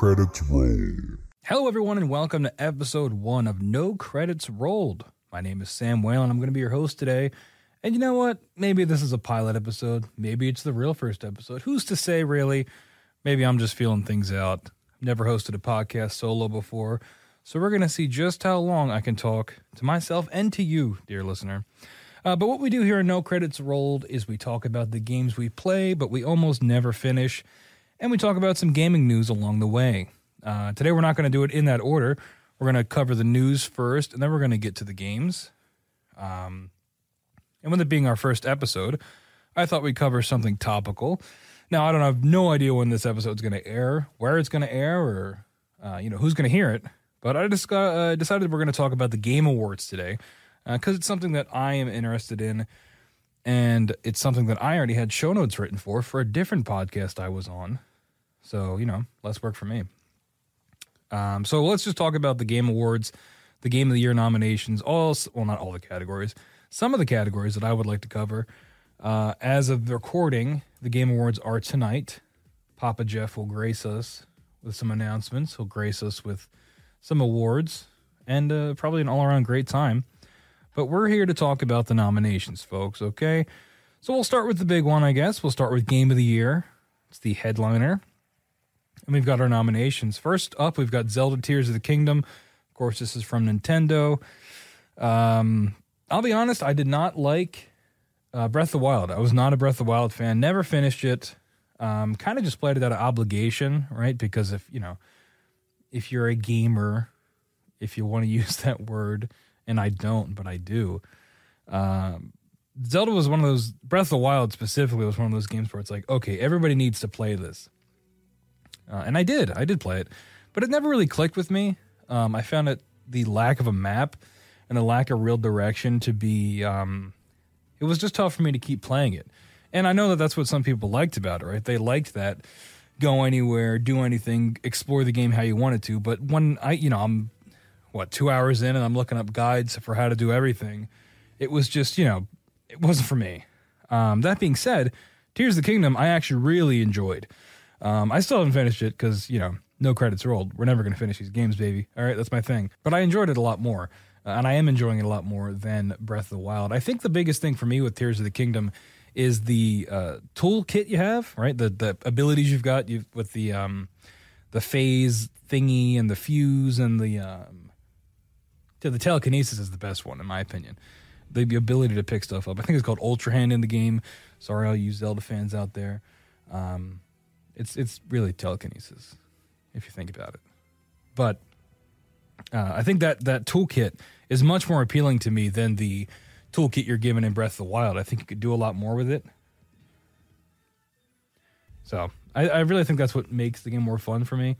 Credits roll. Hello, everyone, and welcome to episode one of No Credits Rolled. My name is Sam Whalen. And I'm going to be your host today. And you know what? Maybe this is a pilot episode. Maybe it's the real first episode. Who's to say, really? Maybe I'm just feeling things out. Never hosted a podcast solo before. So we're going to see just how long I can talk to myself and to you, dear listener. Uh, but what we do here in No Credits Rolled is we talk about the games we play, but we almost never finish and we talk about some gaming news along the way. Uh, today, we're not going to do it in that order. We're going to cover the news first, and then we're going to get to the games. Um, and with it being our first episode, I thought we'd cover something topical. Now, I don't have no idea when this episode's going to air, where it's going to air, or uh, you know who's going to hear it. But I just got, uh, decided we're going to talk about the Game Awards today because it's something that I am interested in and it's something that I already had show notes written for for a different podcast I was on. So, you know, less work for me. Um, so let's just talk about the Game Awards, the Game of the Year nominations, all, well, not all the categories, some of the categories that I would like to cover. Uh, as of the recording, the Game Awards are tonight. Papa Jeff will grace us with some announcements. He'll grace us with some awards and uh, probably an all around great time. But we're here to talk about the nominations, folks, okay? So we'll start with the big one, I guess. We'll start with Game of the Year. It's the headliner. And we've got our nominations. First up, we've got Zelda Tears of the Kingdom. Of course, this is from Nintendo. Um, I'll be honest, I did not like uh, Breath of the Wild. I was not a Breath of the Wild fan. Never finished it. Um, kind of just played it out of obligation, right? Because if you know, if you're a gamer, if you want to use that word, and I don't, but I do. Um, Zelda was one of those. Breath of the Wild specifically was one of those games where it's like, okay, everybody needs to play this. Uh, and I did. I did play it, but it never really clicked with me. Um, I found it the lack of a map and the lack of real direction to be. Um, it was just tough for me to keep playing it, and I know that that's what some people liked about it. Right? They liked that go anywhere, do anything, explore the game how you wanted to. But when I, you know, I'm what two hours in and I'm looking up guides for how to do everything. It was just, you know, it wasn't for me. Um, that being said, Tears of the Kingdom, I actually really enjoyed. Um, I still haven't finished it because, you know, no credits rolled. We're never going to finish these games, baby. All right, that's my thing. But I enjoyed it a lot more. Uh, and I am enjoying it a lot more than Breath of the Wild. I think the biggest thing for me with Tears of the Kingdom is the uh, toolkit you have, right? The the abilities you've got you with the um, the phase thingy and the fuse and the um, the telekinesis is the best one in my opinion. The, the ability to pick stuff up. I think it's called Ultra Hand in the game. Sorry, all you Zelda fans out there. Um, it's it's really telekinesis if you think about it. But uh, I think that that toolkit is much more appealing to me than the toolkit you're given in Breath of the Wild. I think you could do a lot more with it. So I, I really think that's what makes the game more fun for me.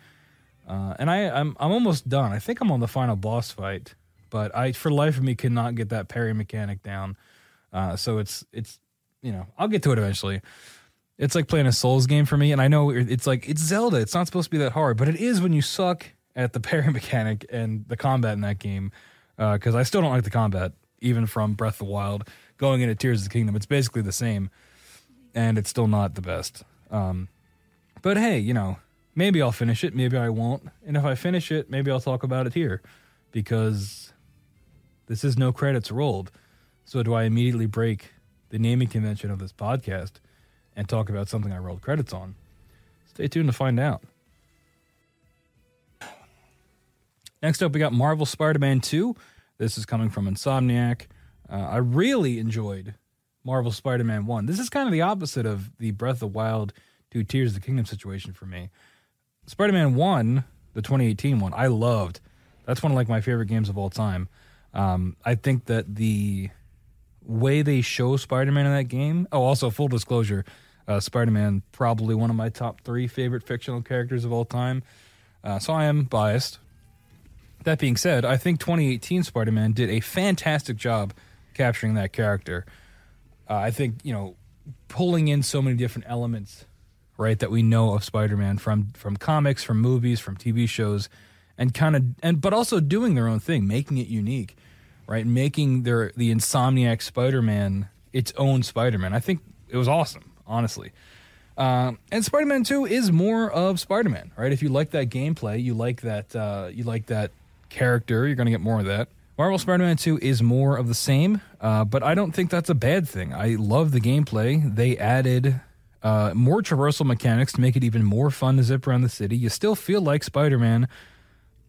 Uh, and I, I'm I'm almost done. I think I'm on the final boss fight, but I for life of me cannot get that parry mechanic down. Uh, so it's it's you know I'll get to it eventually. It's like playing a Souls game for me, and I know it's like it's Zelda. It's not supposed to be that hard, but it is when you suck at the parry mechanic and the combat in that game. Because uh, I still don't like the combat, even from Breath of the Wild going into Tears of the Kingdom. It's basically the same, and it's still not the best. Um, but hey, you know, maybe I'll finish it, maybe I won't. And if I finish it, maybe I'll talk about it here because this is no credits rolled. So do I immediately break the naming convention of this podcast and talk about something I rolled credits on? Stay tuned to find out. Next up, we got Marvel Spider Man 2. This is coming from Insomniac. Uh, I really enjoyed Marvel Spider Man 1. This is kind of the opposite of the Breath of the Wild to Tears of the Kingdom situation for me. Spider Man 1, the 2018 one, I loved. That's one of like my favorite games of all time. Um, I think that the way they show Spider Man in that game. Oh, also full disclosure, Uh, Spider Man, probably one of my top three favorite fictional characters of all time. Uh, so I am biased. That being said, I think 2018 Spider Man did a fantastic job capturing that character. Uh, I think, you know, pulling in so many different elements, right, that we know of Spider Man from, from comics, from movies, from TV shows, and kind of, and but also doing their own thing, making it unique, right, making their the Insomniac Spider Man its own Spider Man. I think it was awesome, honestly. Um, and Spider Man Two is more of Spider Man, right? If you like that gameplay, you like that, uh, you like that character, you're to get more of that. Marvel Spider Man 2 is more of the same, uh, but I don't think that's a bad thing. I love the gameplay. They added uh, more traversal mechanics to make it even more fun to zip around the city. You still feel like Spider Man.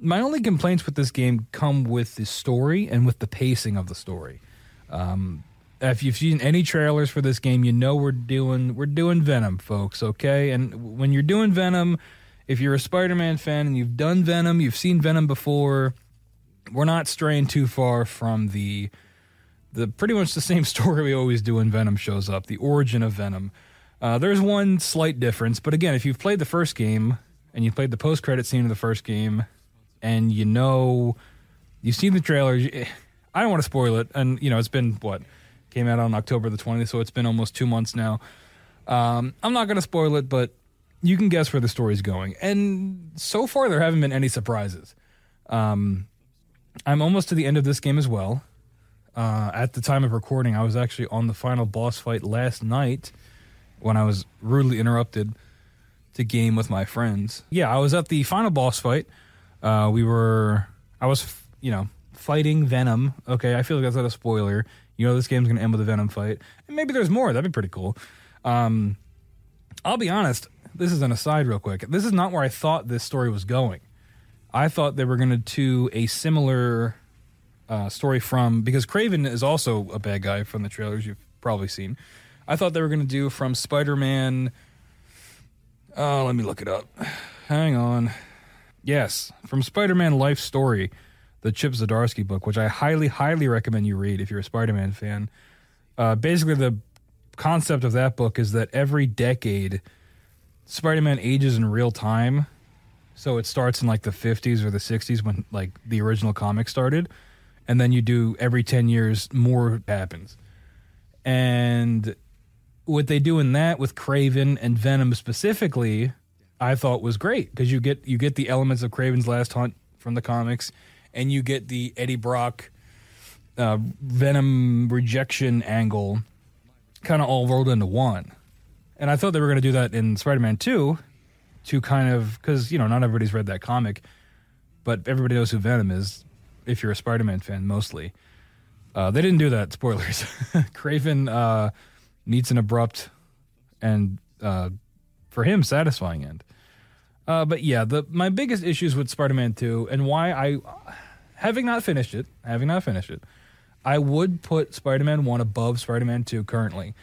My only complaints with this game come with the story and with the pacing of the story. Um, if you've seen any trailers for this game, you know we're doing we're doing Venom, folks. Okay, and when you're doing Venom, if you're a Spider-Man fan and you've done Venom, you've seen Venom before, we're not straying too far from the the pretty much the same story we always do when Venom shows up, the origin of Venom. Uh, there's one slight difference, but again, if you've played the first game and you played the post-credit scene of the first game, and you know you've seen the trailer, I don't want to spoil it, and you know it's been what came out on October the 20th, so it's been almost two months now. Um, I'm not going to spoil it, but you can guess where the story's going. And so far, there haven't been any surprises. Um, I'm almost to the end of this game as well. Uh, at the time of recording, I was actually on the final boss fight last night when I was rudely interrupted to game with my friends. Yeah, I was at the final boss fight. Uh, we were, I was, you know, fighting Venom. Okay, I feel like that's not a spoiler. You know, this game's to end with a Venom fight. And maybe there's more. That'd be pretty cool. Um, I'll be honest, this is an aside real quick. This is not where I thought this story was going. I thought they were to do a similar uh, story from because Kraven is also a bad guy from the trailers you've probably seen. I thought they were to do from Spider-Man. Oh, let me look it up. Hang on. Yes, from Spider-Man Life Story, the Chip Zdarsky book, which I highly, highly recommend you read if you're a Spider-Man fan. Uh, basically, the concept of that book is that every decade Spider-Man ages in real time. So it starts in like the 50s or the 60s when like the original comic started and then you do every 10 years more happens. And what they do in that with Kraven and Venom specifically, I thought was great because you get you get the elements of Kraven's last hunt from the comics and you get the Eddie Brock uh, Venom rejection angle kind of all rolled into one. And I thought they were going to do that in Spider Man 2 to kind of, because, you know, not everybody's read that comic, but everybody knows who Venom is if you're a Spider Man fan, mostly. Uh, they didn't do that. Spoilers. Kraven uh, meets an abrupt and, uh, for him, satisfying end. Uh, but yeah, the my biggest issues with Spider Man 2 and why I, having not finished it, having not finished it, I would put Spider Man 1 above Spider Man 2 currently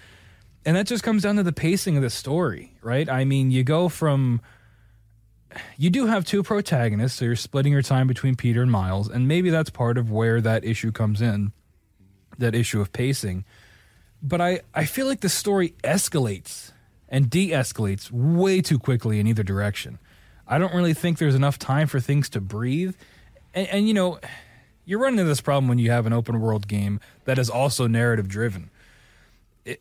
and that just comes down to the pacing of the story, right? I mean, you go from you do have two protagonists, so you're splitting your time between Peter and Miles, and maybe that's part of where that issue comes in, that issue of pacing. But I, I feel like the story escalates and de escalates way too quickly in either direction. I don't really think there's enough time for things to breathe. And, and you know, you're running into this problem when you have an open world game that is also narrative driven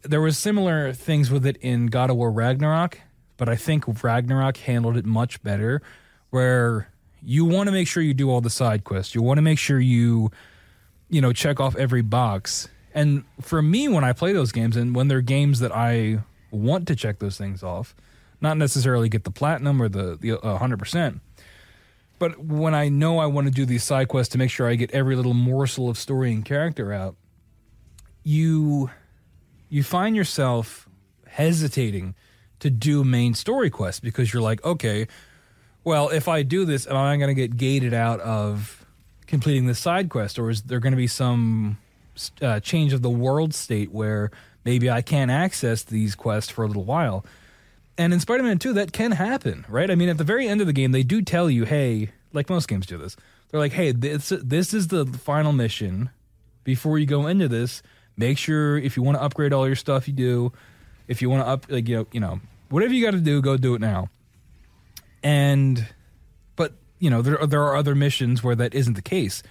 there was similar things with it in God of War Ragnarok, but I think Ragnarok handled it much better. Where you want to make sure you do all the side quests, you want to make sure you, you know, check off every box. And for me, when I play those games, and when they're games that I want to check those things off, not necessarily get the platinum or the the hundred percent, but when I know I want to do these side quests to make sure I get every little morsel of story and character out, you you find yourself hesitating to do main story quests because you're like, okay, well, if I do this, am I going to get gated out of completing the side quest, or is there going to be some uh, change of the world state where maybe I can't access these quests for a little while? And in Spider Man 2, that can happen, right? I mean, at the very end of the game, they do tell you, hey, like most games do this, they're like, hey, this, this is the final mission. Before you go into this, Make sure if you want to upgrade all your stuff, you do. If you want to up, like you know, you know, whatever you got to do, go do it now. And, but you know, there there are other missions where that isn't the case,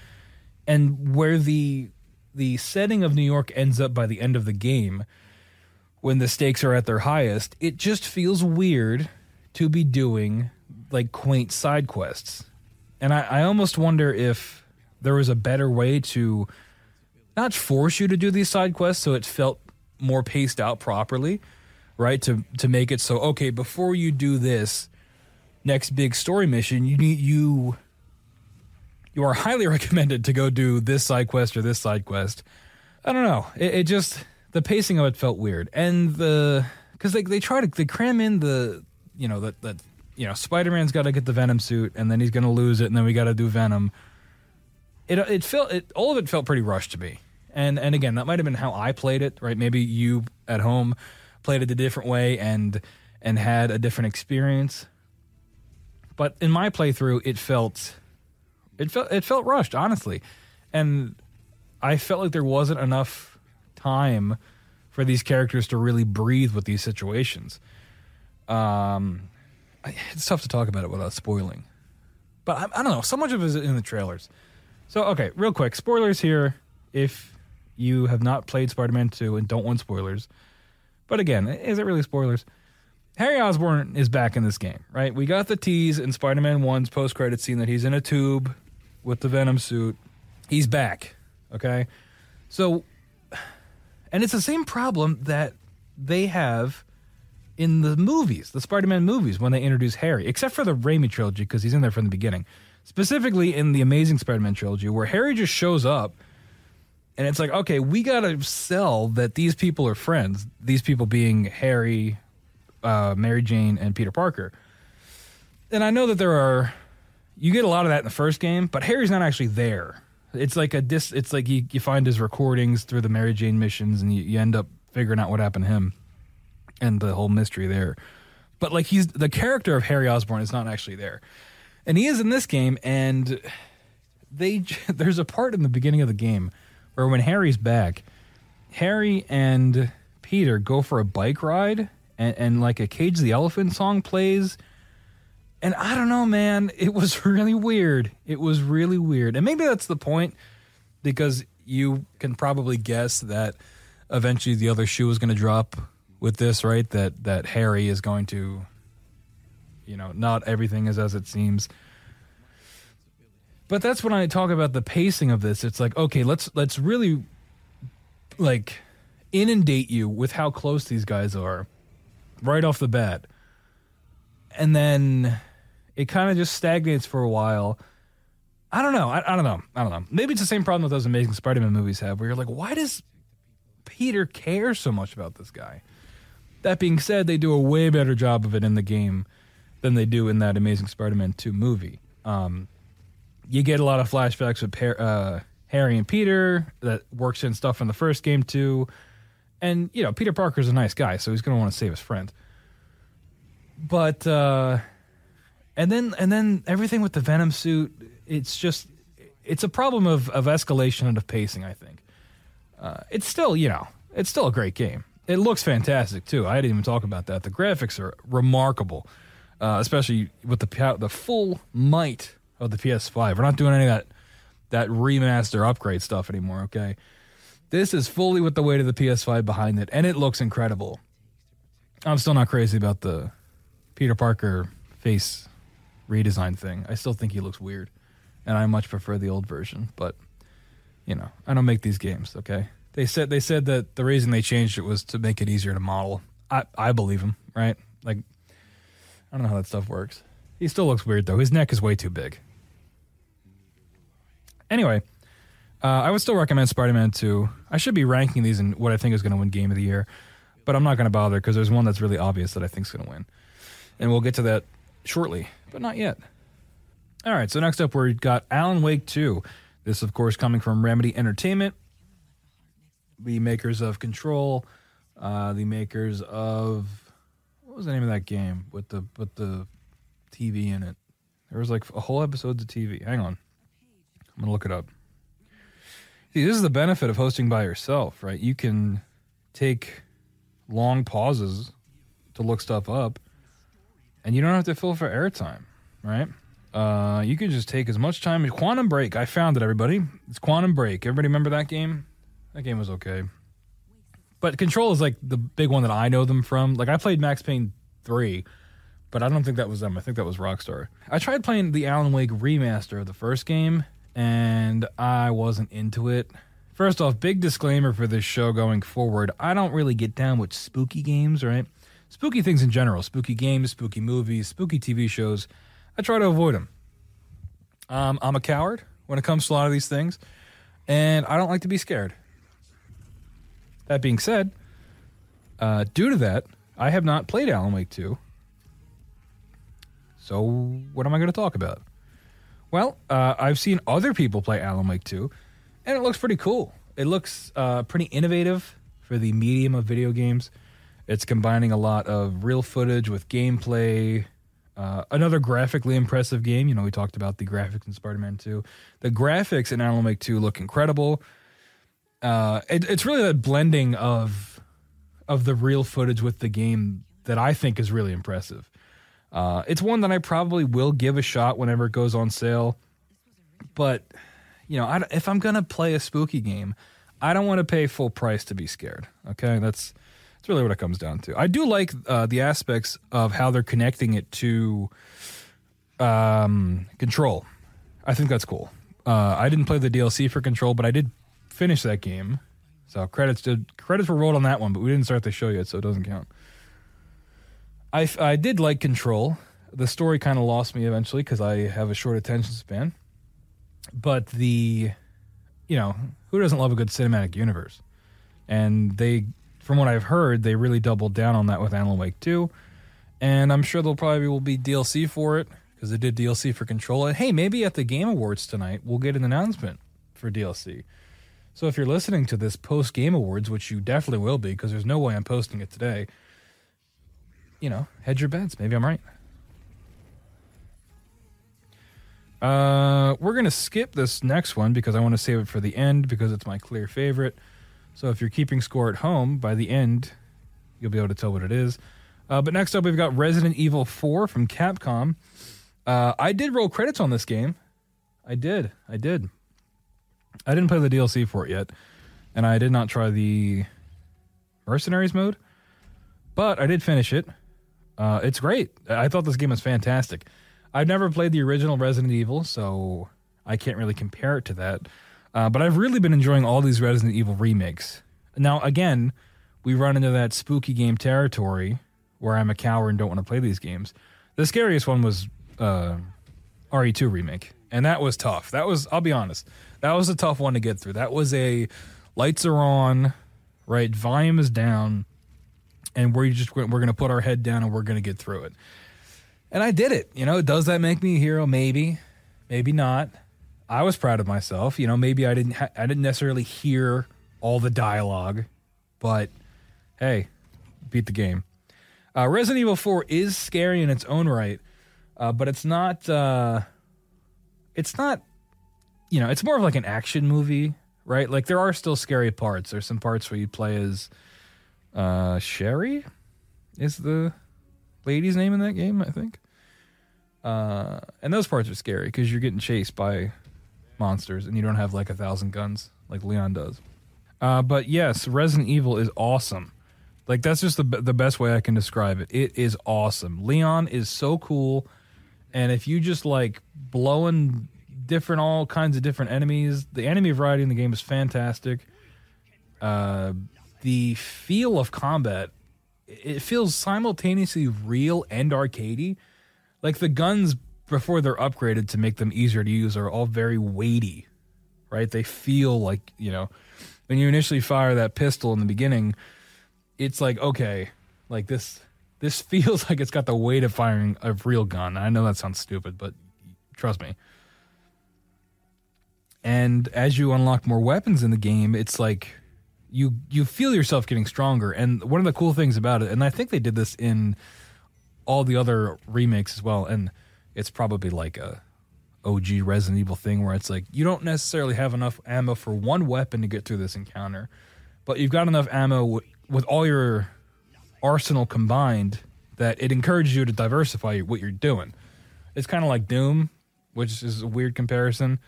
and where the the setting of New York ends up by the end of the game, when the stakes are at their highest, it just feels weird to be doing like quaint side quests, and I, I almost wonder if there was a better way to not force you to do these side quests so it felt more paced out properly, right? To to make it so okay, before you do this next big story mission, you need you you are highly recommended to go do this side quest or this side quest. I don't know. It, it just the pacing of it felt weird, and the because they they try to they cram in the you know that that you know Spider Man's got to get the Venom suit, and then he's gonna lose it, and then we got to do Venom. It it felt it all of it felt pretty rushed to me, and and again that might have been how I played it, right? Maybe you at home played it a different way and and had a different experience. But in my playthrough, it felt it felt it felt rushed, honestly, and I felt like there wasn't enough time for these characters to really breathe with these situations. Um, it's tough to talk about it without spoiling, but I, I don't know. So much of it is in the trailers. So okay, real quick, spoilers here. If you have not played Spider-Man 2 and don't want spoilers, but again, is it really spoilers? Harry Osborn is back in this game, right? We got the tease in Spider-Man 1's post-credit scene that he's in a tube with the Venom suit. He's back, okay? So and it's the same problem that they have in the movies, the Spider-Man movies when they introduce Harry, except for the Raimi trilogy because he's in there from the beginning. Specifically in the Amazing Spider-Man trilogy where Harry just shows up and it's like, okay, we got to sell that these people are friends. These people being Harry, uh, Mary Jane, and Peter Parker. And I know that there are, you get a lot of that in the first game, but Harry's not actually there. It's like a dis. It's like you, you find his recordings through the Mary Jane missions, and you, you end up figuring out what happened to him, and the whole mystery there. But like he's the character of Harry Osborn is not actually there, and he is in this game. And they there's a part in the beginning of the game where when Harry's back, Harry and Peter go for a bike ride, and, and like a Cage the Elephant song plays. And I don't know, man. It was really weird. It was really weird. And maybe that's the point because you can probably guess that eventually the other shoe is going to drop with this, right? That that Harry is going to you know, not everything is as it seems. But that's when I talk about the pacing of this. It's like, okay, let's let's really like inundate you with how close these guys are right off the bat. And then it kind of just stagnates for a while. I don't know. I, I, don't know. I don't know. Maybe it's the same problem that those Amazing Spider-Man movies have, where you're like, why does Peter care so much about this guy? That being said, they do a way better job of it in the game than they do in that Amazing Spider-Man 2 movie. Um, you get a lot of flashbacks with uh, Harry and Peter that works in stuff from the first game too. And, you know, Peter Parker's a nice guy, so he's going to want to save his friend. But, uh, and then and then everything with the Venom suit, it's just it's a problem of of escalation and of pacing. I think uh, it's still you know it's still a great game. It looks fantastic too. I didn't even talk about that. The graphics are remarkable, uh, especially with the the full might of the PS5. We're not doing any of that that remaster upgrade stuff anymore. Okay, this is fully with the weight of the PS5 behind it, and it looks incredible. I'm still not crazy about the Peter Parker face redesign thing. I still think he looks weird, and I much prefer the old version. But you know, I don't make these games. Okay, they said they said that the reason they changed it was to make it easier to model. I I believe him, right? Like I don't know how that stuff works. He still looks weird though. His neck is way too big. Anyway, uh, I would still recommend Spider-Man 2. I should be ranking these in what I think is going to win Game of the Year, but I'm not going to bother because there's one that's really obvious that I think is going to win, and we'll get to that shortly but not yet. All right, so next up we've got Alan Wake 2. This, of course, coming from Remedy Entertainment, the makers of Control, uh, the makers of what was the name of that game with the with the TV in it? There was like a whole episode of TV. Hang on, I'm gonna look it up. See, this is the benefit of hosting by yourself, right? You can take long pauses to look stuff up, and you don't have to fill for airtime, right? Uh, you can just take as much time as Quantum Break. I found it, everybody. It's Quantum Break. Everybody remember that game? That game was okay. But Control is like the big one that I know them from. Like I played Max Payne 3, but I don't think that was them. I think that was Rockstar. I tried playing the Alan Wake remaster of the first game, and I wasn't into it. First off, big disclaimer for this show going forward I don't really get down with spooky games, right? Spooky things in general, spooky games, spooky movies, spooky TV shows. I try to avoid them. Um, I'm a coward when it comes to a lot of these things, and I don't like to be scared. That being said, uh, due to that, I have not played Alan Wake 2. So, what am I going to talk about? Well, uh, I've seen other people play Alan Wake 2, and it looks pretty cool. It looks uh, pretty innovative for the medium of video games. It's combining a lot of real footage with gameplay. Uh, another graphically impressive game. You know, we talked about the graphics in Spider Man 2. The graphics in Alan Wake 2 look incredible. Uh, it, it's really that blending of of the real footage with the game that I think is really impressive. Uh, it's one that I probably will give a shot whenever it goes on sale. But you know, I, if I'm gonna play a spooky game, I don't want to pay full price to be scared. Okay, that's really what it comes down to. I do like uh, the aspects of how they're connecting it to um, Control. I think that's cool. Uh, I didn't play the DLC for Control, but I did finish that game. So credits did credits were rolled on that one, but we didn't start the show yet, so it doesn't count. I I did like Control. The story kind of lost me eventually because I have a short attention span. But the, you know, who doesn't love a good cinematic universe? And they, from what I've heard, they really doubled down on that with Alan Wake 2. And I'm sure there'll probably will be DLC for it because they did DLC for Control. And hey, maybe at the Game Awards tonight we'll get an announcement for DLC. So if you're listening to this post Game Awards, which you definitely will be because there's no way I'm posting it today, you know, hedge your bets. Maybe I'm right. Uh, we're gonna skip this next one because I want to save it for the end because it's my clear favorite. So if you're keeping score at home, by the end, you'll be able to tell what it is. Uh, but next up, we've got Resident Evil 4 from Capcom. Uh, I did roll credits on this game. I did. I did. I didn't play the DLC for it yet, and I did not try the Mercenaries mode, but I did finish it. Uh, it's great. I thought this game was fantastic. I've never played the original Resident Evil, so I can't really compare it to that. Uh, but I've really been enjoying all these Resident Evil remakes. Now, again, we run into that spooky game territory where I'm a coward and don't want to play these games. The scariest one was uh, RE2 remake, and that was tough. That was, I'll be honest, that was a tough one to get through. That was a lights are on, right? Volume is down, and we're just we're going to put our head down and we're going to get through it. And I did it. You know, does that make me a hero? Maybe, maybe not. I was proud of myself. You know, maybe I didn't ha- I didn't necessarily hear all the dialogue, but hey, beat the game. Uh, Resident Evil 4 is scary in its own right, uh, but it's not. Uh, it's not. You know, it's more of like an action movie, right? Like there are still scary parts. There's some parts where you play as uh, Sherry, is the lady's name in that game, I think. Uh, and those parts are scary because you're getting chased by monsters and you don't have like a thousand guns like Leon does. Uh, but yes, Resident Evil is awesome. Like that's just the the best way I can describe it. It is awesome. Leon is so cool, and if you just like blowing different all kinds of different enemies, the enemy variety in the game is fantastic. Uh, the feel of combat, it feels simultaneously real and arcadey. Like the guns before they're upgraded to make them easier to use are all very weighty, right? They feel like you know when you initially fire that pistol in the beginning it's like okay, like this this feels like it's got the weight of firing a real gun. I know that sounds stupid, but trust me. And as you unlock more weapons in the game, it's like you you feel yourself getting stronger. And one of the cool things about it, and I think they did this in all the other remakes as well, and it's probably like a OG Resident Evil thing where it's like you don't necessarily have enough ammo for one weapon to get through this encounter, but you've got enough ammo with all your arsenal combined that it encourages you to diversify what you're doing. It's kind of like Doom, which is a weird comparison.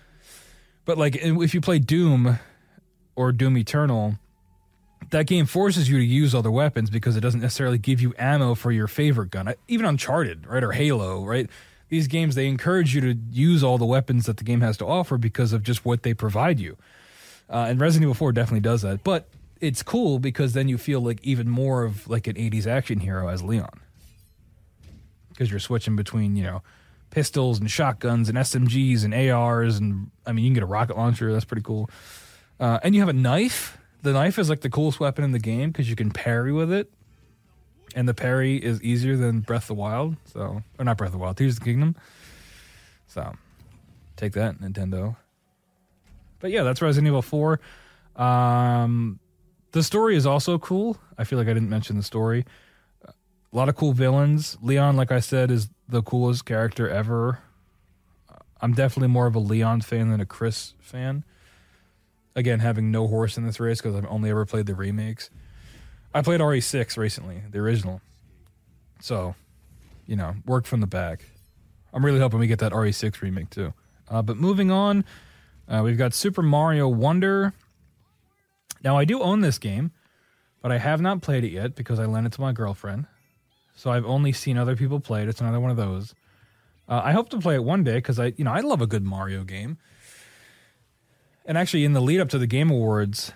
But like if you play Doom or Doom Eternal, that game forces you to use other weapons because it doesn't necessarily give you ammo for your favorite gun. Even Uncharted, right, or Halo, right? These games they encourage you to use all the weapons that the game has to offer because of just what they provide you. Uh, and Resident Evil 4 definitely does that. But it's cool because then you feel like even more of like an 80s action hero as Leon. Because you're switching between, you know, pistols and shotguns and SMGs and ARs and I mean you can get a rocket launcher, that's pretty cool. Uh, and you have a knife the knife is like the coolest weapon in the game because you can parry with it, and the parry is easier than Breath of the Wild. So, or not Breath of the Wild, Tears of the Kingdom. So, take that, Nintendo. But yeah, that's Resident Evil Four. Um, the story is also cool. I feel like I didn't mention the story. A lot of cool villains. Leon, like I said, is the coolest character ever. I'm definitely more of a Leon fan than a Chris fan again having no horse in this race because I've only ever played the remakes. I played RE6 recently, the original. So, you know, work from the back. I'm really hoping we get that RE6 remake too. Uh, but moving on, uh, we've got Super Mario Wonder. Now, I do own this game, but I have not played it yet because I lent it to my girlfriend. So I've only seen other people play it. It's another one of those. Uh, I hope to play it one day because I, you know, I love a good Mario game. And actually, in the lead up to the Game Awards,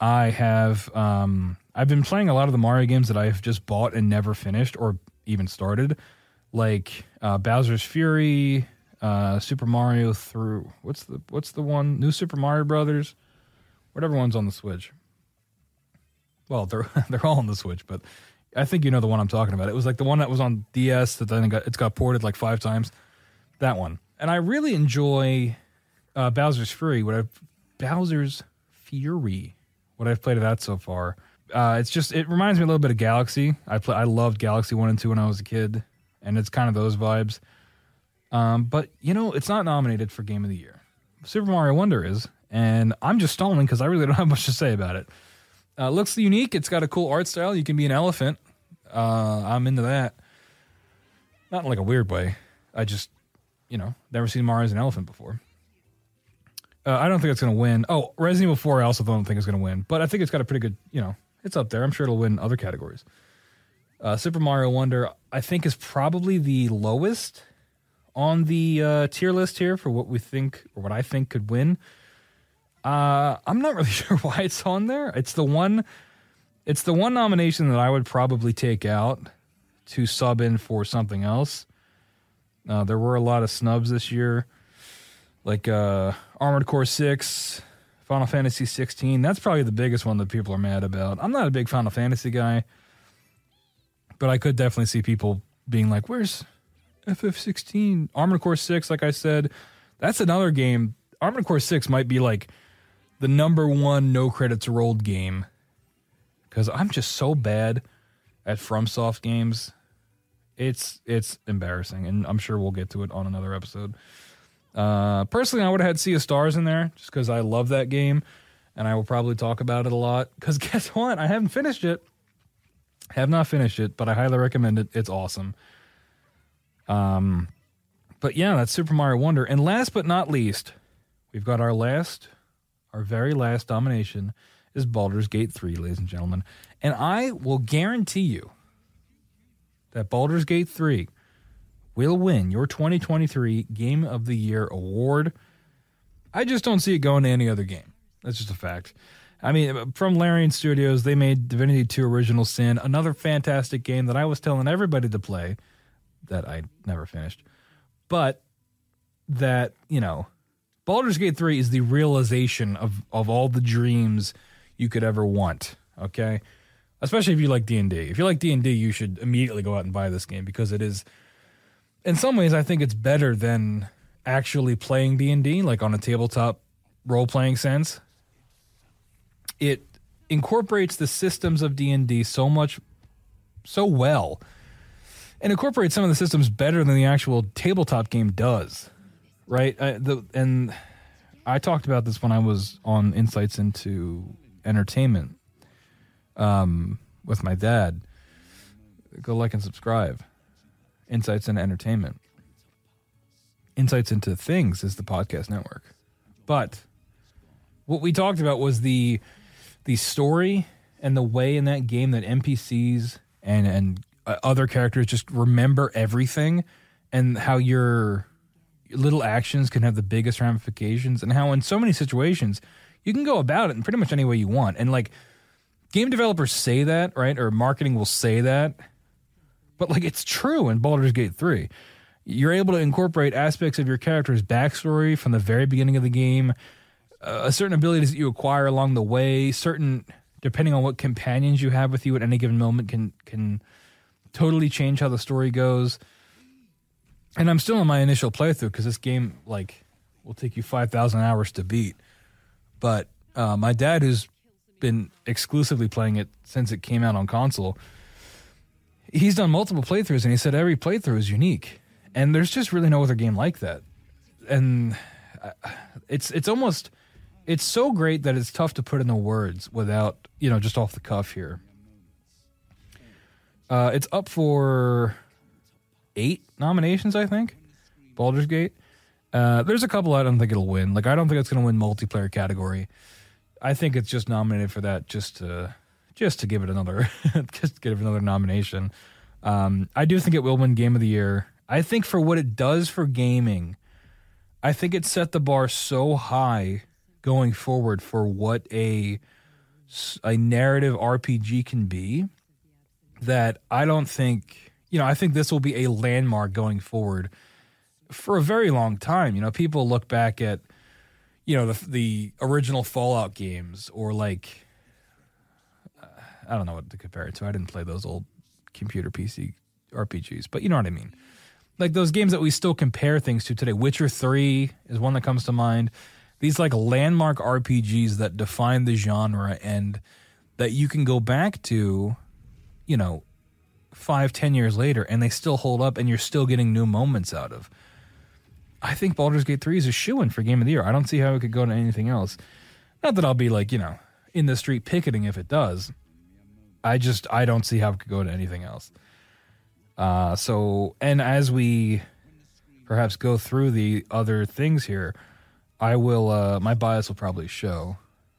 I have um, I've been playing a lot of the Mario games that I've just bought and never finished or even started, like uh, Bowser's Fury, uh, Super Mario through what's the what's the one New Super Mario Brothers, whatever one's on the Switch. Well, they're they're all on the Switch, but I think you know the one I'm talking about. It was like the one that was on DS that then got it's got ported like five times. That one, and I really enjoy uh, Bowser's Fury, what I've Bowser's Fury, what I've played of that so far. Uh, it's just it reminds me a little bit of Galaxy. I play, I loved Galaxy one and two when I was a kid, and it's kind of those vibes. Um, but you know, it's not nominated for Game of the Year. Super Mario Wonder is, and I'm just stalling because I really don't have much to say about it. Uh, looks unique. It's got a cool art style. You can be an elephant. Uh, I'm into that. Not in like a weird way. I just, you know, never seen Mario as an elephant before. Uh, I don't think it's going to win. Oh, Resident Evil 4, I also don't think it's going to win, but I think it's got a pretty good, you know, it's up there. I'm sure it'll win other categories. Uh, Super Mario Wonder, I think, is probably the lowest on the uh, tier list here for what we think or what I think could win. Uh, I'm not really sure why it's on there. It's the one, it's the one nomination that I would probably take out to sub in for something else. Uh, there were a lot of snubs this year like uh, Armored Core 6, Final Fantasy 16. That's probably the biggest one that people are mad about. I'm not a big Final Fantasy guy, but I could definitely see people being like, where's FF16? Armored Core 6, like I said, that's another game. Armored Core 6 might be like the number one no credits rolled game because I'm just so bad at FromSoft games. It's it's embarrassing, and I'm sure we'll get to it on another episode. Uh, personally, I would have had Sea of Stars in there just because I love that game, and I will probably talk about it a lot. Because guess what? I haven't finished it. Have not finished it, but I highly recommend it. It's awesome. Um, but yeah, that's Super Mario Wonder. And last but not least, we've got our last, our very last domination is Baldur's Gate 3, ladies and gentlemen. And I will guarantee you that Baldur's Gate 3 will win your 2023 Game of the Year award. I just don't see it going to any other game. That's just a fact. I mean, from Larian Studios, they made Divinity 2 Original Sin, another fantastic game that I was telling everybody to play that I never finished. But that, you know, Baldur's Gate 3 is the realization of, of all the dreams you could ever want, okay? Especially if you like D&D. If you like D&D, you should immediately go out and buy this game because it is – in some ways, I think it's better than actually playing D and D, like on a tabletop role playing sense. It incorporates the systems of D and D so much, so well, and incorporates some of the systems better than the actual tabletop game does. Right? I, the, and I talked about this when I was on Insights into Entertainment um, with my dad go like and subscribe. Insights into Entertainment. Insights into Things is the podcast network. But what we talked about was the the story and the way in that game that NPCs and and uh, other characters just remember everything and how your little actions can have the biggest ramifications and how in so many situations you can go about it in pretty much any way you want and like game developers say that right or marketing will say that but like it's true in Baldur's Gate 3 you're able to incorporate aspects of your character's backstory from the very beginning of the game uh, certain abilities that you acquire along the way certain depending on what companions you have with you at any given moment can can totally change how the story goes. And I'm still in my initial playthrough because this game like will take you five thousand hours to beat. But uh, my dad, who's been exclusively playing it since it came out on console, he's done multiple playthroughs, and he said every playthrough is unique, and there's just really no other game like that. And uh, it's it's almost it's so great that it's tough to put into words without you know just off the cuff here. Uh, it's up for eight nominations, I think. Baldur's Gate. Uh, there's a couple I don't think it'll win. Like I don't think it's going to win multiplayer category. I think it's just nominated for that just to just to give it another just give it another nomination. Um, I do think it will win Game of the Year. I think for what it does for gaming, I think it set the bar so high going forward for what a a narrative RPG can be that I don't think you know, I think this will be a landmark going forward for a very long time. You know, people look back at, you know, the the original Fallout games or like, I don't know what to compare it to. I didn't play those old computer PC RPGs, but you know what I mean. Like those games that we still compare things to today. Witcher Three is one that comes to mind. These like landmark RPGs that define the genre and that you can go back to, you know, five, ten years later, and they still hold up, and you're still getting new moments out of. I think Baldur's Gate 3 is a shoe in for Game of the Year. I don't see how it could go to anything else. Not that I'll be like, you know, in the street picketing if it does. I just, I don't see how it could go to anything else. Uh, so, and as we perhaps go through the other things here, I will, uh, my bias will probably show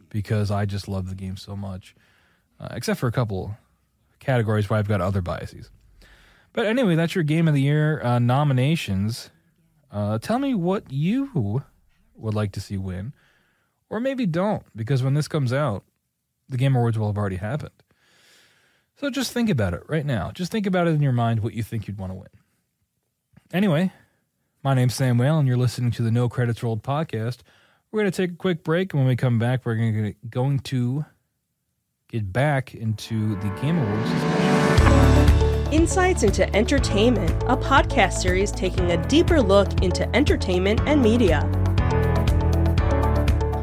because I just love the game so much. Uh, except for a couple categories where I've got other biases. But anyway, that's your Game of the Year uh, nominations. Uh, tell me what you would like to see win, or maybe don't, because when this comes out, the Game Awards will have already happened. So just think about it right now. Just think about it in your mind what you think you'd want to win. Anyway, my name's Sam Whale, and you're listening to the No Credits Rolled podcast. We're going to take a quick break, and when we come back, we're to going to get back into the Game Awards. Insights into Entertainment, a podcast series taking a deeper look into entertainment and media.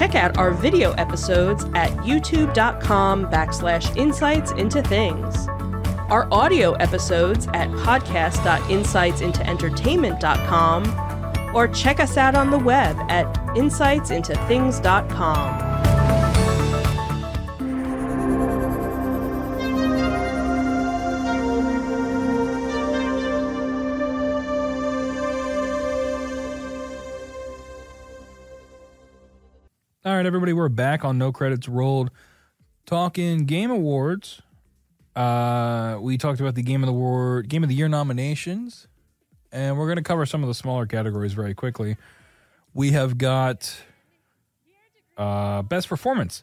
Check out our video episodes at youtube.com backslash insights into things. Our audio episodes at podcast.insightsintoentertainment.com or check us out on the web at insightsintothings.com. everybody, we're back on No Credits Rolled talking Game Awards. Uh, we talked about the Game of the War, Game of the Year nominations and we're going to cover some of the smaller categories very quickly. We have got uh, best performance.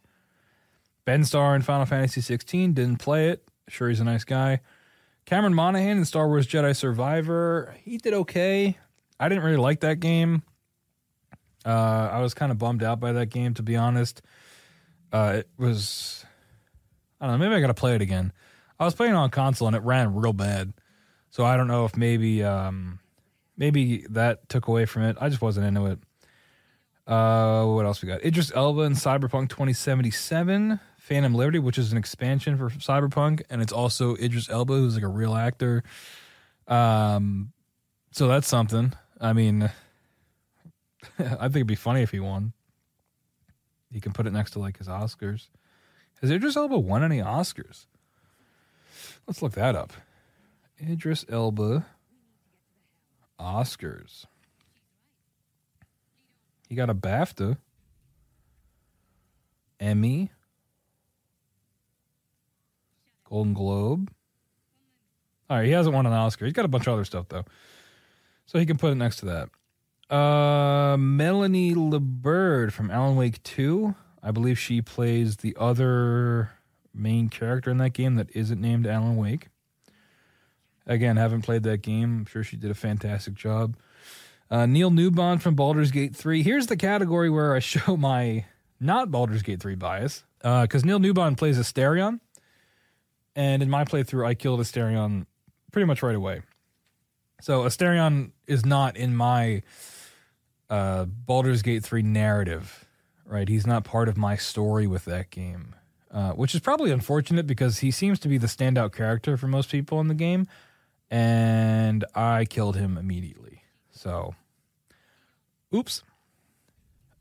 Ben Starr in Final Fantasy 16 didn't play it. Sure, he's a nice guy. Cameron Monaghan in Star Wars Jedi Survivor, he did okay. I didn't really like that game. Uh, I was kind of bummed out by that game, to be honest. Uh, it was, I don't know, maybe I got to play it again. I was playing on console and it ran real bad. So I don't know if maybe um maybe that took away from it. I just wasn't into it. Uh what else we got? Idris Elba in Cyberpunk 2077, Phantom Liberty, which is an expansion for Cyberpunk, and it's also Idris Elba, who's like a real actor. Um so that's something. I mean I think it'd be funny if he won. He can put it next to like his Oscars. Has Idris Elba won any Oscars? Let's look that up. Idris Elba Oscars. He got a BAFTA, Emmy, Golden Globe. All right, he hasn't won an Oscar. He's got a bunch of other stuff though, so he can put it next to that. Uh, Melanie Liburd from Alan Wake Two. I believe she plays the other main character in that game that isn't named Alan Wake. Again, haven't played that game. I'm sure she did a fantastic job. Uh, Neil Newbon from Baldur's Gate 3. Here's the category where I show my not Baldur's Gate 3 bias. Because uh, Neil Newbon plays Astarion. And in my playthrough, I killed Astarion pretty much right away. So Astarion is not in my uh, Baldur's Gate 3 narrative, right? He's not part of my story with that game. Uh, which is probably unfortunate because he seems to be the standout character for most people in the game and I killed him immediately. So, oops.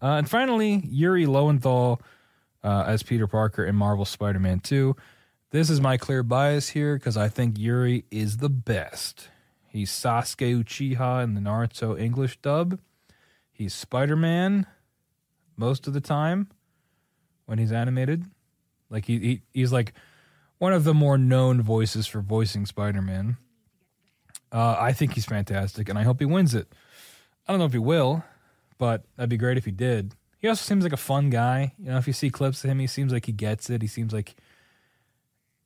Uh, and finally, Yuri Lowenthal uh, as Peter Parker in Marvel Spider Man 2. This is my clear bias here because I think Yuri is the best. He's Sasuke Uchiha in the Naruto English dub. He's Spider Man most of the time when he's animated. Like he, he he's like one of the more known voices for voicing Spider Man. Uh, I think he's fantastic, and I hope he wins it. I don't know if he will, but that'd be great if he did. He also seems like a fun guy. You know, if you see clips of him, he seems like he gets it. He seems like,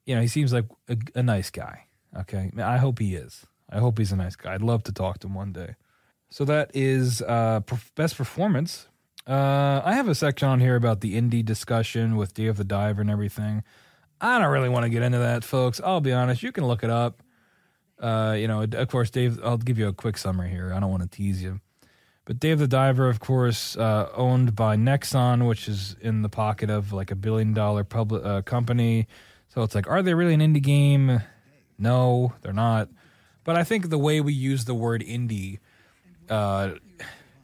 you know, he seems like a, a nice guy. Okay, I hope he is. I hope he's a nice guy. I'd love to talk to him one day. So that is uh, best performance. Uh, I have a section on here about the indie discussion with Dave the Diver and everything. I don't really want to get into that, folks. I'll be honest. You can look it up. Uh, you know, of course, Dave. I'll give you a quick summary here. I don't want to tease you, but Dave the Diver, of course, uh, owned by Nexon, which is in the pocket of like a billion dollar public uh, company. So it's like, are they really an indie game? No, they're not. But I think the way we use the word indie, uh,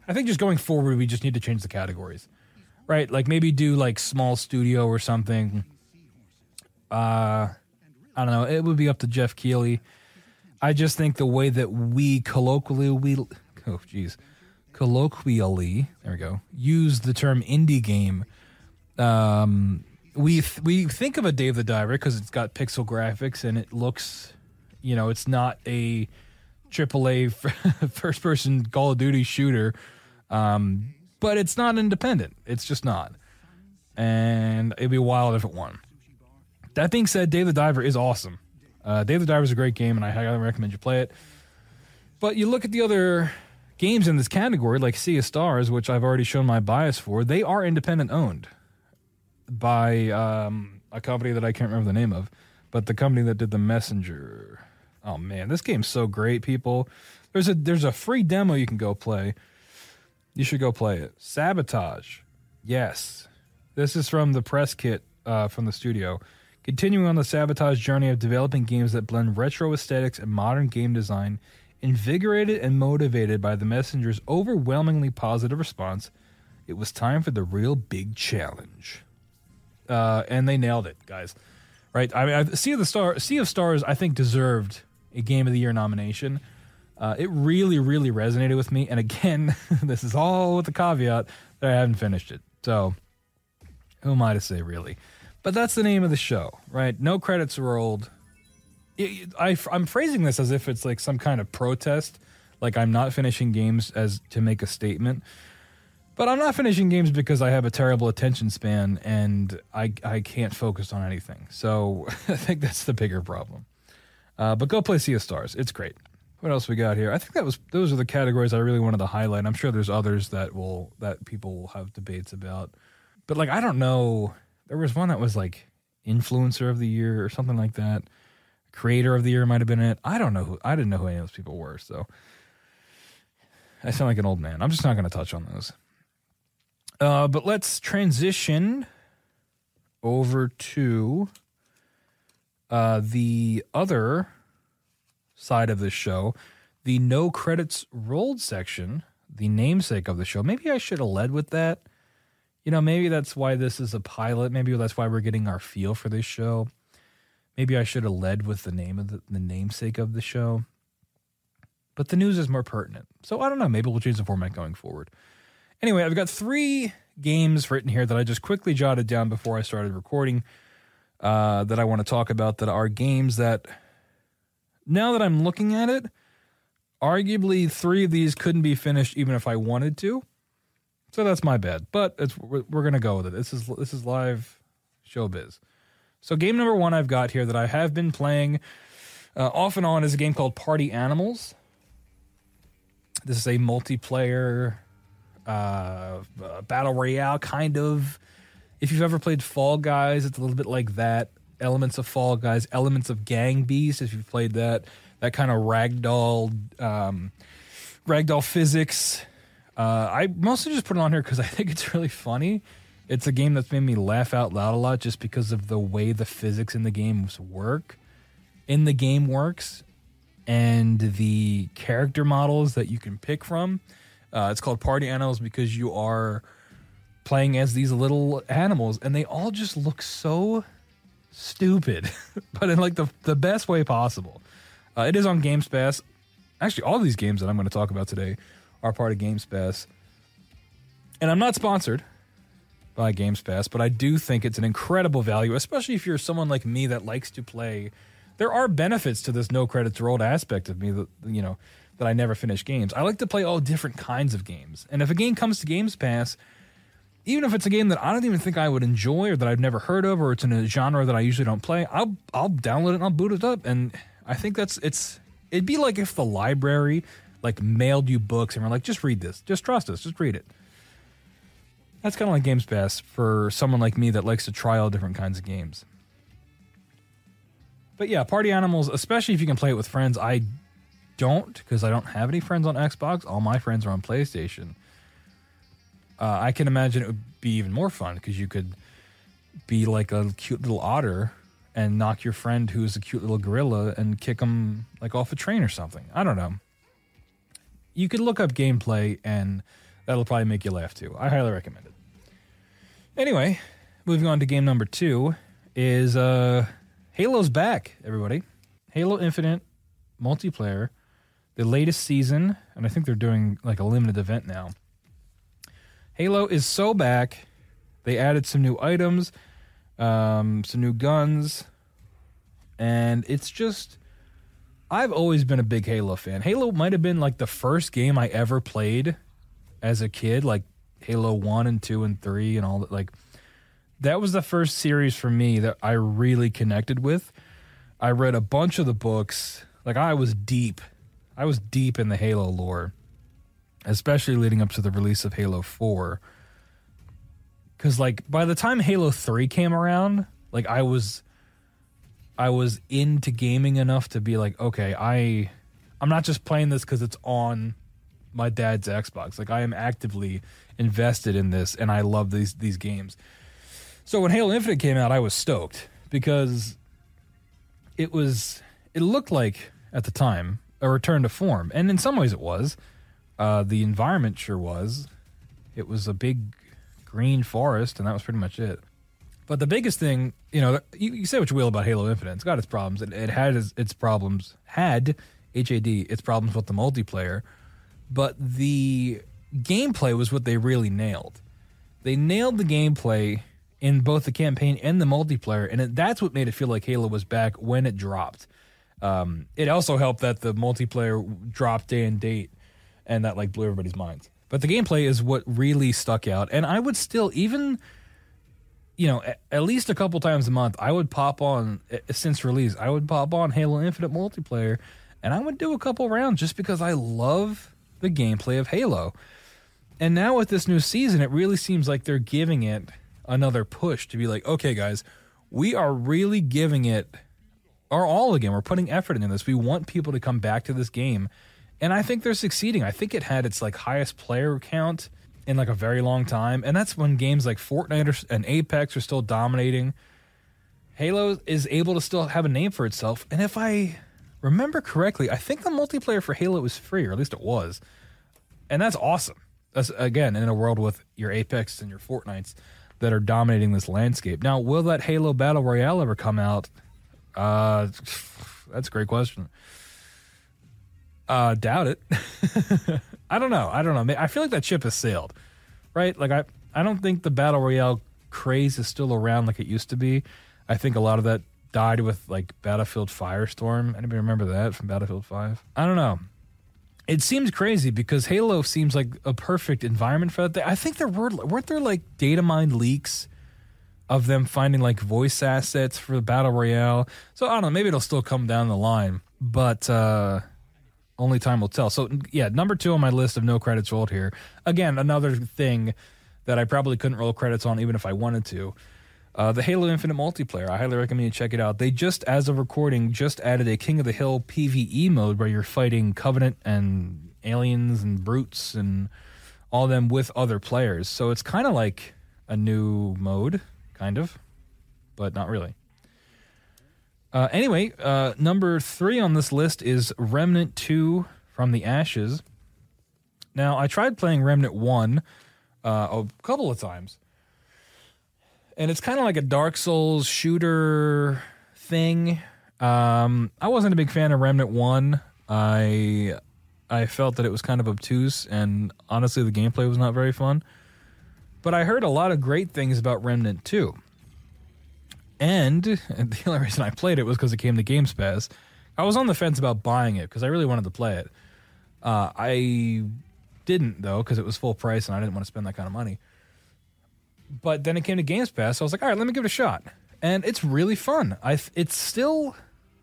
I think just going forward, we just need to change the categories, right? Like maybe do like small studio or something. Uh, I don't know. It would be up to Geoff Keighley. I just think the way that we colloquially we oh jeez colloquially there we go use the term indie game. Um, we th- we think of a Dave the Diver because it's got pixel graphics and it looks, you know, it's not a AAA first person Call of Duty shooter, um, but it's not independent. It's just not, and it'd be wild if it won. That being said, Dave the Diver is awesome. Uh, Dave the Diver is a great game, and I highly recommend you play it. But you look at the other games in this category, like Sea of Stars, which I've already shown my bias for, they are independent owned by um, a company that I can't remember the name of, but the company that did the Messenger. Oh man, this game's so great, people. There's a there's a free demo you can go play. You should go play it. Sabotage. Yes. This is from the press kit uh, from the studio. Continuing on the sabotage journey of developing games that blend retro aesthetics and modern game design, invigorated and motivated by the messenger's overwhelmingly positive response, it was time for the real big challenge. Uh, and they nailed it, guys. Right? I mean, I, sea of the Star, Sea of Stars, I think deserved a Game of the Year nomination. Uh, it really, really resonated with me. And again, this is all with the caveat that I haven't finished it. So, who am I to say, really? But that's the name of the show, right? No credits rolled. I, I'm phrasing this as if it's like some kind of protest, like I'm not finishing games as to make a statement. But I'm not finishing games because I have a terrible attention span and I I can't focus on anything. So I think that's the bigger problem. Uh, but go play Sea of Stars. It's great. What else we got here? I think that was those are the categories I really wanted to highlight. I'm sure there's others that will that people will have debates about. But like I don't know there was one that was like influencer of the year or something like that. creator of the year might have been it. I don't know who. I didn't know who any of those people were. So I sound like an old man. I'm just not going to touch on those. Uh, but let's transition over to uh, the other side of the show, the no credits rolled section, the namesake of the show. Maybe I should have led with that. You know, maybe that's why this is a pilot. Maybe that's why we're getting our feel for this show. Maybe I should have led with the name of the, the namesake of the show. But the news is more pertinent. So I don't know. Maybe we'll change the format going forward. Anyway, I've got three games written here that I just quickly jotted down before I started recording uh, that I want to talk about that are games that, now that I'm looking at it, arguably three of these couldn't be finished even if I wanted to. So that's my bad, but it's we're, we're gonna go with it. This is this is live showbiz. So game number one I've got here that I have been playing uh, off and on is a game called Party Animals. This is a multiplayer uh, uh, battle royale kind of. If you've ever played Fall Guys, it's a little bit like that. Elements of Fall Guys, elements of Gang Beast. If you've played that, that kind of ragdoll, um, ragdoll physics. Uh, I mostly just put it on here because I think it's really funny. It's a game that's made me laugh out loud a lot just because of the way the physics in the games work. In the game works, and the character models that you can pick from. Uh, it's called Party Animals because you are playing as these little animals, and they all just look so stupid, but in like the the best way possible. Uh, it is on Games Pass. Actually, all these games that I'm going to talk about today are part of Games Pass, and I'm not sponsored by Games Pass, but I do think it's an incredible value, especially if you're someone like me that likes to play. There are benefits to this no credits rolled aspect of me that you know that I never finish games. I like to play all different kinds of games. And if a game comes to Games Pass, even if it's a game that I don't even think I would enjoy or that I've never heard of or it's in a genre that I usually don't play, I'll I'll download it and I'll boot it up. And I think that's it's it'd be like if the library like mailed you books and were like, just read this, just trust us, just read it. That's kind of like Games Pass for someone like me that likes to try all different kinds of games. But yeah, Party Animals, especially if you can play it with friends, I don't because I don't have any friends on Xbox. All my friends are on PlayStation. Uh, I can imagine it would be even more fun because you could be like a cute little otter and knock your friend who's a cute little gorilla and kick him like off a train or something. I don't know. You could look up gameplay and that'll probably make you laugh too. I highly recommend it. Anyway, moving on to game number two is uh Halo's back, everybody. Halo Infinite multiplayer the latest season, and I think they're doing like a limited event now. Halo is so back. They added some new items, um, some new guns, and it's just. I've always been a big Halo fan. Halo might have been like the first game I ever played as a kid, like Halo 1 and 2 and 3 and all that. Like, that was the first series for me that I really connected with. I read a bunch of the books. Like, I was deep I was deep in the Halo lore, especially leading up to the release of Halo 4. Cuz like by the time Halo 3 came around, like I was I was into gaming enough to be like, okay, I I'm not just playing this cuz it's on my dad's Xbox. Like I am actively invested in this and I love these these games. So when Halo Infinite came out, I was stoked because it was it looked like at the time a return to form, and in some ways it was. Uh, the environment sure was. It was a big green forest, and that was pretty much it. But the biggest thing, you know, you, you say what you will about Halo Infinite, it's got its problems. It, it had its, its problems, had HAD its problems with the multiplayer, but the gameplay was what they really nailed. They nailed the gameplay in both the campaign and the multiplayer, and it, that's what made it feel like Halo was back when it dropped. Um, it also helped that the multiplayer dropped day and date, and that like blew everybody's minds. But the gameplay is what really stuck out, and I would still even, you know, at least a couple times a month, I would pop on eh, since release. I would pop on Halo Infinite multiplayer, and I would do a couple rounds just because I love the gameplay of Halo. And now with this new season, it really seems like they're giving it another push to be like, okay, guys, we are really giving it our all again. We're putting effort into this. We want people to come back to this game, and I think they're succeeding. I think it had its like highest player count in like a very long time, and that's when games like Fortnite and Apex are still dominating. Halo is able to still have a name for itself, and if I remember correctly, I think the multiplayer for Halo was free, or at least it was, and that's awesome. That's again in a world with your Apex and your Fortnites that are dominating this landscape. Now, will that Halo Battle Royale ever come out? Uh, that's a great question. Uh, doubt it. I don't know. I don't know. I feel like that ship has sailed, right? Like I, I don't think the battle royale craze is still around like it used to be. I think a lot of that died with like Battlefield Firestorm. Anybody remember that from Battlefield Five? I don't know. It seems crazy because Halo seems like a perfect environment for that. I think there were weren't there like data mined leaks of them finding like voice assets for the battle royale. So I don't know. Maybe it'll still come down the line, but. uh only time will tell. So yeah, number two on my list of no credits rolled here. Again, another thing that I probably couldn't roll credits on even if I wanted to. Uh, the Halo Infinite multiplayer. I highly recommend you check it out. They just, as of recording, just added a King of the Hill PVE mode where you're fighting Covenant and aliens and brutes and all them with other players. So it's kind of like a new mode, kind of, but not really. Uh, anyway, uh, number three on this list is Remnant 2 from the Ashes. Now, I tried playing Remnant 1 uh, a couple of times, and it's kind of like a Dark Souls shooter thing. Um, I wasn't a big fan of Remnant 1. I I felt that it was kind of obtuse, and honestly, the gameplay was not very fun. But I heard a lot of great things about Remnant 2. And, the only reason I played it was because it came to Games Pass. I was on the fence about buying it because I really wanted to play it. Uh, I didn't though because it was full price and I didn't want to spend that kind of money. But then it came to Games Pass, so I was like, all right, let me give it a shot, and it's really fun. I it's still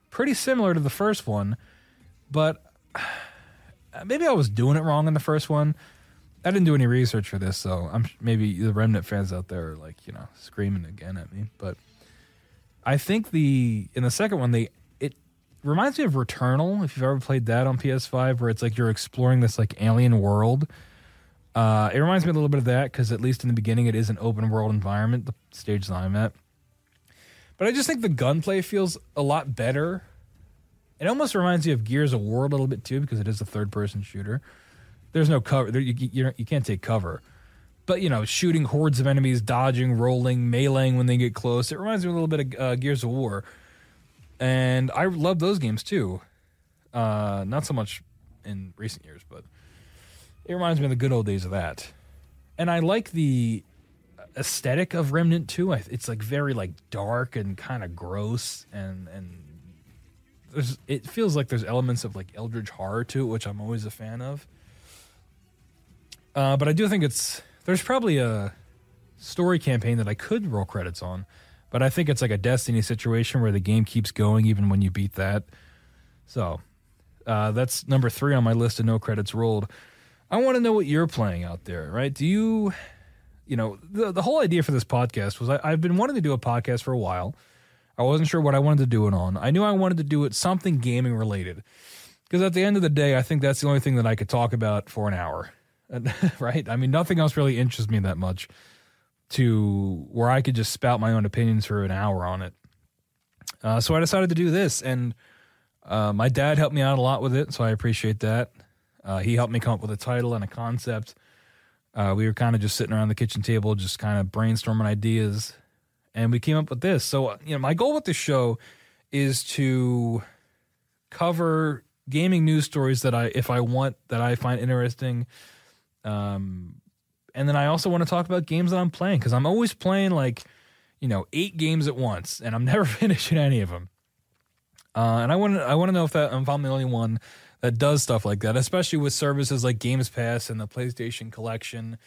pretty similar to the first one, but maybe I was doing it wrong in the first one. I didn't do any research for this, so I'm maybe the Remnant fans out there are like you know screaming again at me, but I think the in the second one they it reminds me of Returnal if you've ever played that on PS5 where it's like you're exploring this like alien world. Uh, it reminds me a little bit of that because at least in the beginning it is an open world environment, the stage that I'm at. But I just think the gunplay feels a lot better. It almost reminds you of Gears of War a little bit too because it is a third person shooter. There's no cover. There, you, you, you can't take cover but you know, shooting hordes of enemies, dodging, rolling, meleeing when they get close. It reminds me a little bit of uh, Gears of War, and I love those games too. Uh, not so much in recent years, but it reminds me of the good old days of that. And I like the aesthetic of Remnant too. It's like very like dark and kind of gross, and and there's it feels like there's elements of like eldritch horror to it, which I'm always a fan of. Uh, but I do think it's there's probably a story campaign that I could roll credits on, but I think it's like a Destiny situation where the game keeps going even when you beat that. So uh, that's number three on my list of no credits rolled. I want to know what you're playing out there, right? Do you, you know, the, the whole idea for this podcast was I, I've been wanting to do a podcast for a while. I wasn't sure what I wanted to do it on. I knew I wanted to do it something gaming related. Because at the end of the day, I think that's the only thing that I could talk about for an hour. right? I mean, nothing else really interests me that much to where I could just spout my own opinions for an hour on it. Uh, so I decided to do this, and uh, my dad helped me out a lot with it, so I appreciate that. Uh, he helped me come up with a title and a concept. Uh, we were kind of just sitting around the kitchen table, just kind of brainstorming ideas, and we came up with this. So, you know, my goal with this show is to cover gaming news stories that I, if I want, that I find interesting um, and then I also want to talk about games that I'm playing because I'm always playing like, you know, eight games at once, and I'm never finishing any of them. Uh, and I want to I want to know if that if I'm the only one that does stuff like that, especially with services like Games Pass and the PlayStation Collection.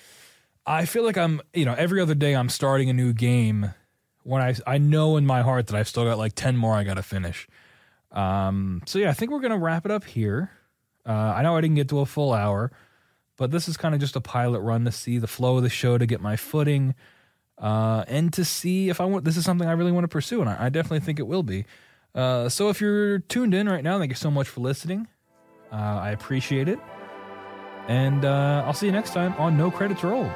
I feel like I'm, you know, every other day I'm starting a new game when I I know in my heart that I've still got like 10 more I got to finish. Um, so yeah, I think we're going to wrap it up here. Uh, I know I didn't get to a full hour. But this is kind of just a pilot run to see the flow of the show, to get my footing, uh, and to see if I want. This is something I really want to pursue, and I, I definitely think it will be. Uh, so if you're tuned in right now, thank you so much for listening. Uh, I appreciate it. And uh, I'll see you next time on No Credits Rolled.